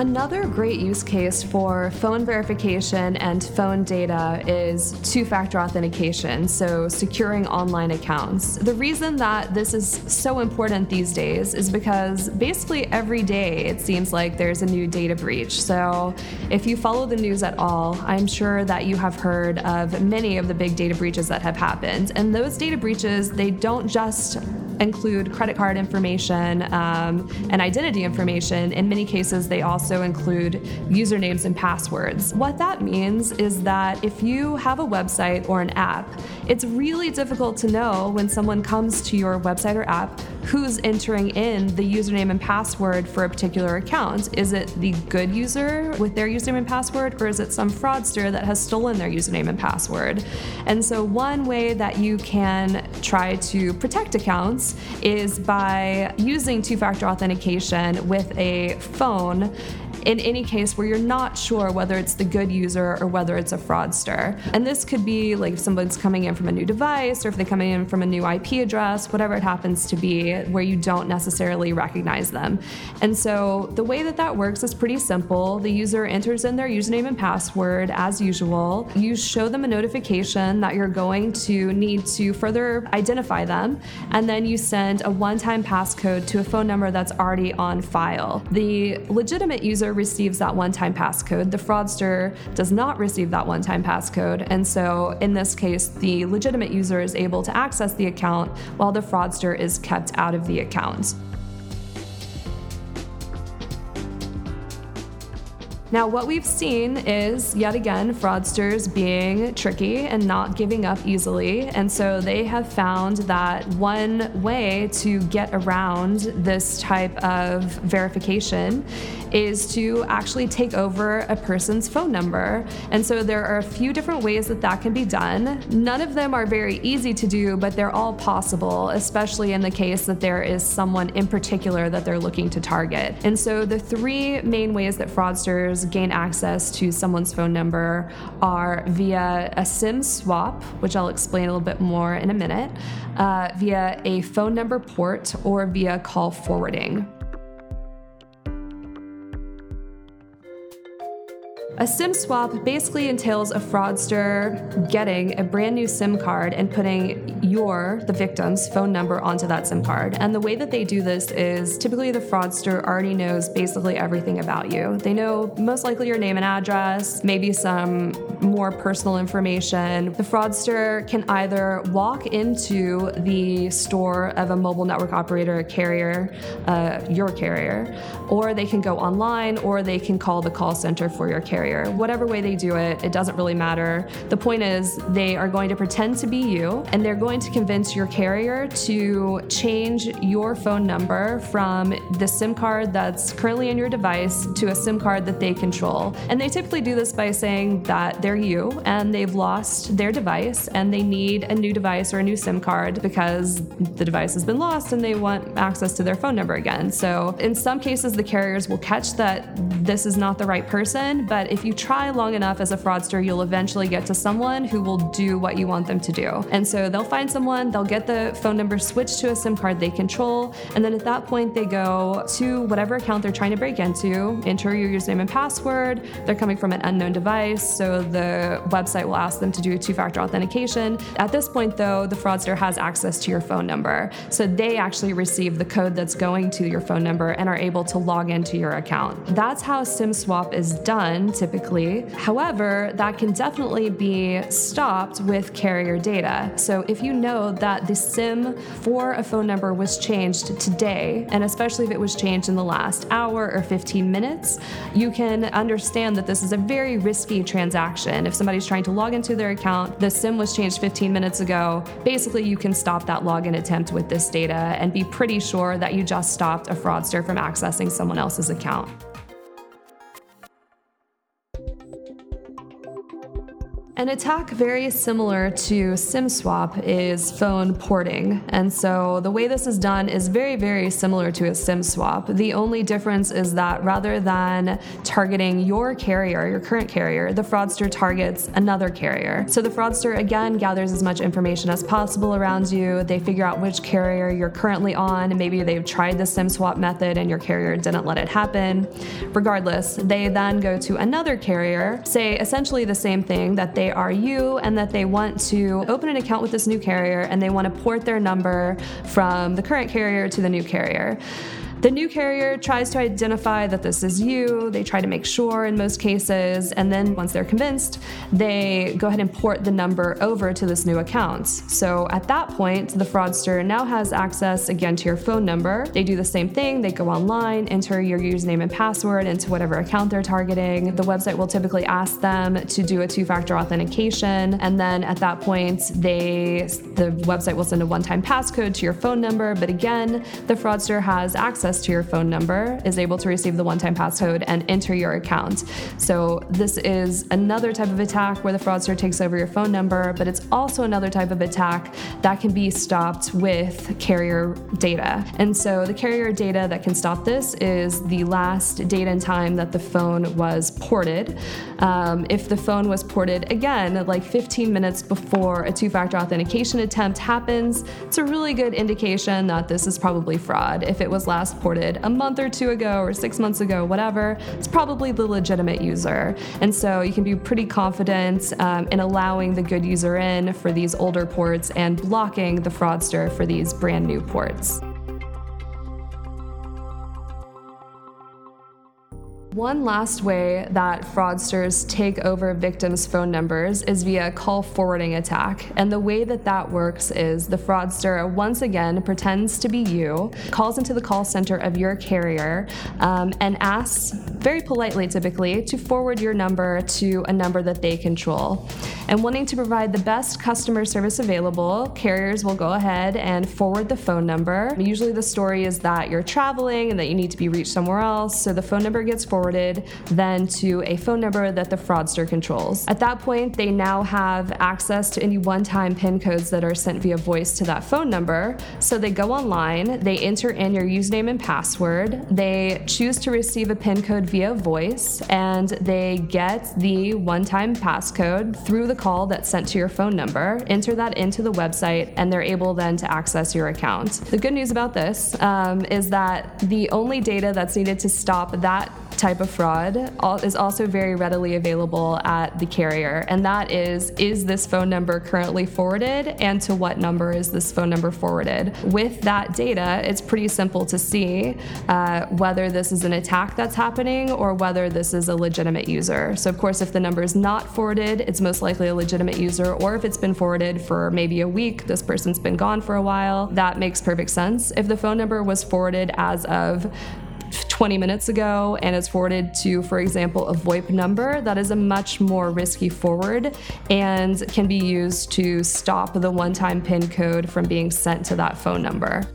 Another great use case for phone verification and phone data is two factor authentication, so securing online accounts. The reason that this is so important these days is because basically every day it seems like there's a new data breach. So if you follow the news at all, I'm sure that you have heard of many of the big data breaches that have happened. And those data breaches, they don't just include credit card information um, and identity information. In many cases, they also include usernames and passwords. What that means is that if you have a website or an app, it's really difficult to know when someone comes to your website or app who's entering in the username and password for a particular account. Is it the good user with their username and password, or is it some fraudster that has stolen their username and password? And so, one way that you can try to protect accounts is by using two factor authentication with a phone in any case where you're not sure whether it's the good user or whether it's a fraudster. And this could be like if someone's coming in from a new device or if they're coming in from a new IP address, whatever it happens to be, where you don't necessarily recognize them. And so the way that that works is pretty simple. The user enters in their username and password as usual. You show them a notification that you're going to need to further identify them, and then you send a one time passcode to a phone number that's already on file. The legitimate user receives that one time passcode. The fraudster does not receive that one time passcode. And so in this case, the legitimate user is able to access the account while the fraudster is kept out of the account. Now, what we've seen is yet again fraudsters being tricky and not giving up easily. And so they have found that one way to get around this type of verification is to actually take over a person's phone number. And so there are a few different ways that that can be done. None of them are very easy to do, but they're all possible, especially in the case that there is someone in particular that they're looking to target. And so the three main ways that fraudsters gain access to someone's phone number are via a SIM swap, which I'll explain a little bit more in a minute, uh, via a phone number port, or via call forwarding. A SIM swap basically entails a fraudster getting a brand new SIM card and putting your, the victim's, phone number onto that SIM card. And the way that they do this is typically the fraudster already knows basically everything about you. They know most likely your name and address, maybe some more personal information. The fraudster can either walk into the store of a mobile network operator, a carrier, uh, your carrier, or they can go online, or they can call the call center for your carrier carrier. Whatever way they do it, it doesn't really matter. The point is, they are going to pretend to be you and they're going to convince your carrier to change your phone number from the SIM card that's currently in your device to a SIM card that they control. And they typically do this by saying that they're you and they've lost their device and they need a new device or a new SIM card because the device has been lost and they want access to their phone number again. So, in some cases, the carriers will catch that this is not the right person, but if you try long enough as a fraudster, you'll eventually get to someone who will do what you want them to do. And so they'll find someone, they'll get the phone number switched to a SIM card they control, and then at that point they go to whatever account they're trying to break into, enter your username and password. They're coming from an unknown device, so the website will ask them to do two factor authentication. At this point, though, the fraudster has access to your phone number. So they actually receive the code that's going to your phone number and are able to log into your account. That's how SIM swap is done typically. However, that can definitely be stopped with carrier data. So if you know that the SIM for a phone number was changed today, and especially if it was changed in the last hour or 15 minutes, you can understand that this is a very risky transaction. If somebody's trying to log into their account, the SIM was changed 15 minutes ago, basically you can stop that login attempt with this data and be pretty sure that you just stopped a fraudster from accessing someone else's account. An attack very similar to SIM swap is phone porting. And so the way this is done is very, very similar to a SIM swap. The only difference is that rather than targeting your carrier, your current carrier, the fraudster targets another carrier. So the fraudster again gathers as much information as possible around you. They figure out which carrier you're currently on. Maybe they've tried the SIM swap method and your carrier didn't let it happen. Regardless, they then go to another carrier, say essentially the same thing that they are you and that they want to open an account with this new carrier and they want to port their number from the current carrier to the new carrier. The new carrier tries to identify that this is you. They try to make sure in most cases. And then once they're convinced, they go ahead and port the number over to this new account. So at that point, the fraudster now has access again to your phone number. They do the same thing. They go online, enter your username and password into whatever account they're targeting. The website will typically ask them to do a two factor authentication. And then at that point, they the website will send a one time passcode to your phone number. But again, the fraudster has access access to your phone number is able to receive the one time passcode and enter your account. So, this is another type of attack where the fraudster takes over your phone number, but it's also another type of attack that can be stopped with carrier data. And so, the carrier data that can stop this is the last date and time that the phone was ported. Um, if the phone was ported again, like 15 minutes before a two factor authentication attempt happens, it's a really good indication that this is probably fraud. If it was last ported a month or two ago or six months ago, whatever, it's probably the legitimate user. And so you can be pretty confident um, in allowing the good user in for these older ports and blocking the fraudster for these brand new ports. One last way that fraudsters take over victims' phone numbers is via call forwarding attack. And the way that that works is the fraudster once again pretends to be you, calls into the call center of your carrier, um, and asks very politely, typically, to forward your number to a number that they control. And wanting to provide the best customer service available, carriers will go ahead and forward the phone number. Usually, the story is that you're traveling and that you need to be reached somewhere else, so the phone number gets forwarded then to a phone number that the fraudster controls. At that point, they now have access to any one time PIN codes that are sent via voice to that phone number. So they go online, they enter in your username and password, they choose to receive a PIN code via voice, and they get the one time passcode through the call that's sent to your phone number, enter that into the website, and they're able then to access your account. The good news about this um, is that the only data that's needed to stop that type of fraud is also very readily available at the carrier, and that is is this phone number currently forwarded, and to what number is this phone number forwarded? With that data, it's pretty simple to see uh, whether this is an attack that's happening or whether this is a legitimate user. So, of course, if the number is not forwarded, it's most likely a legitimate user, or if it's been forwarded for maybe a week, this person's been gone for a while, that makes perfect sense. If the phone number was forwarded as of 20 minutes ago and is forwarded to, for example, a VoIP number, that is a much more risky forward and can be used to stop the one time PIN code from being sent to that phone number.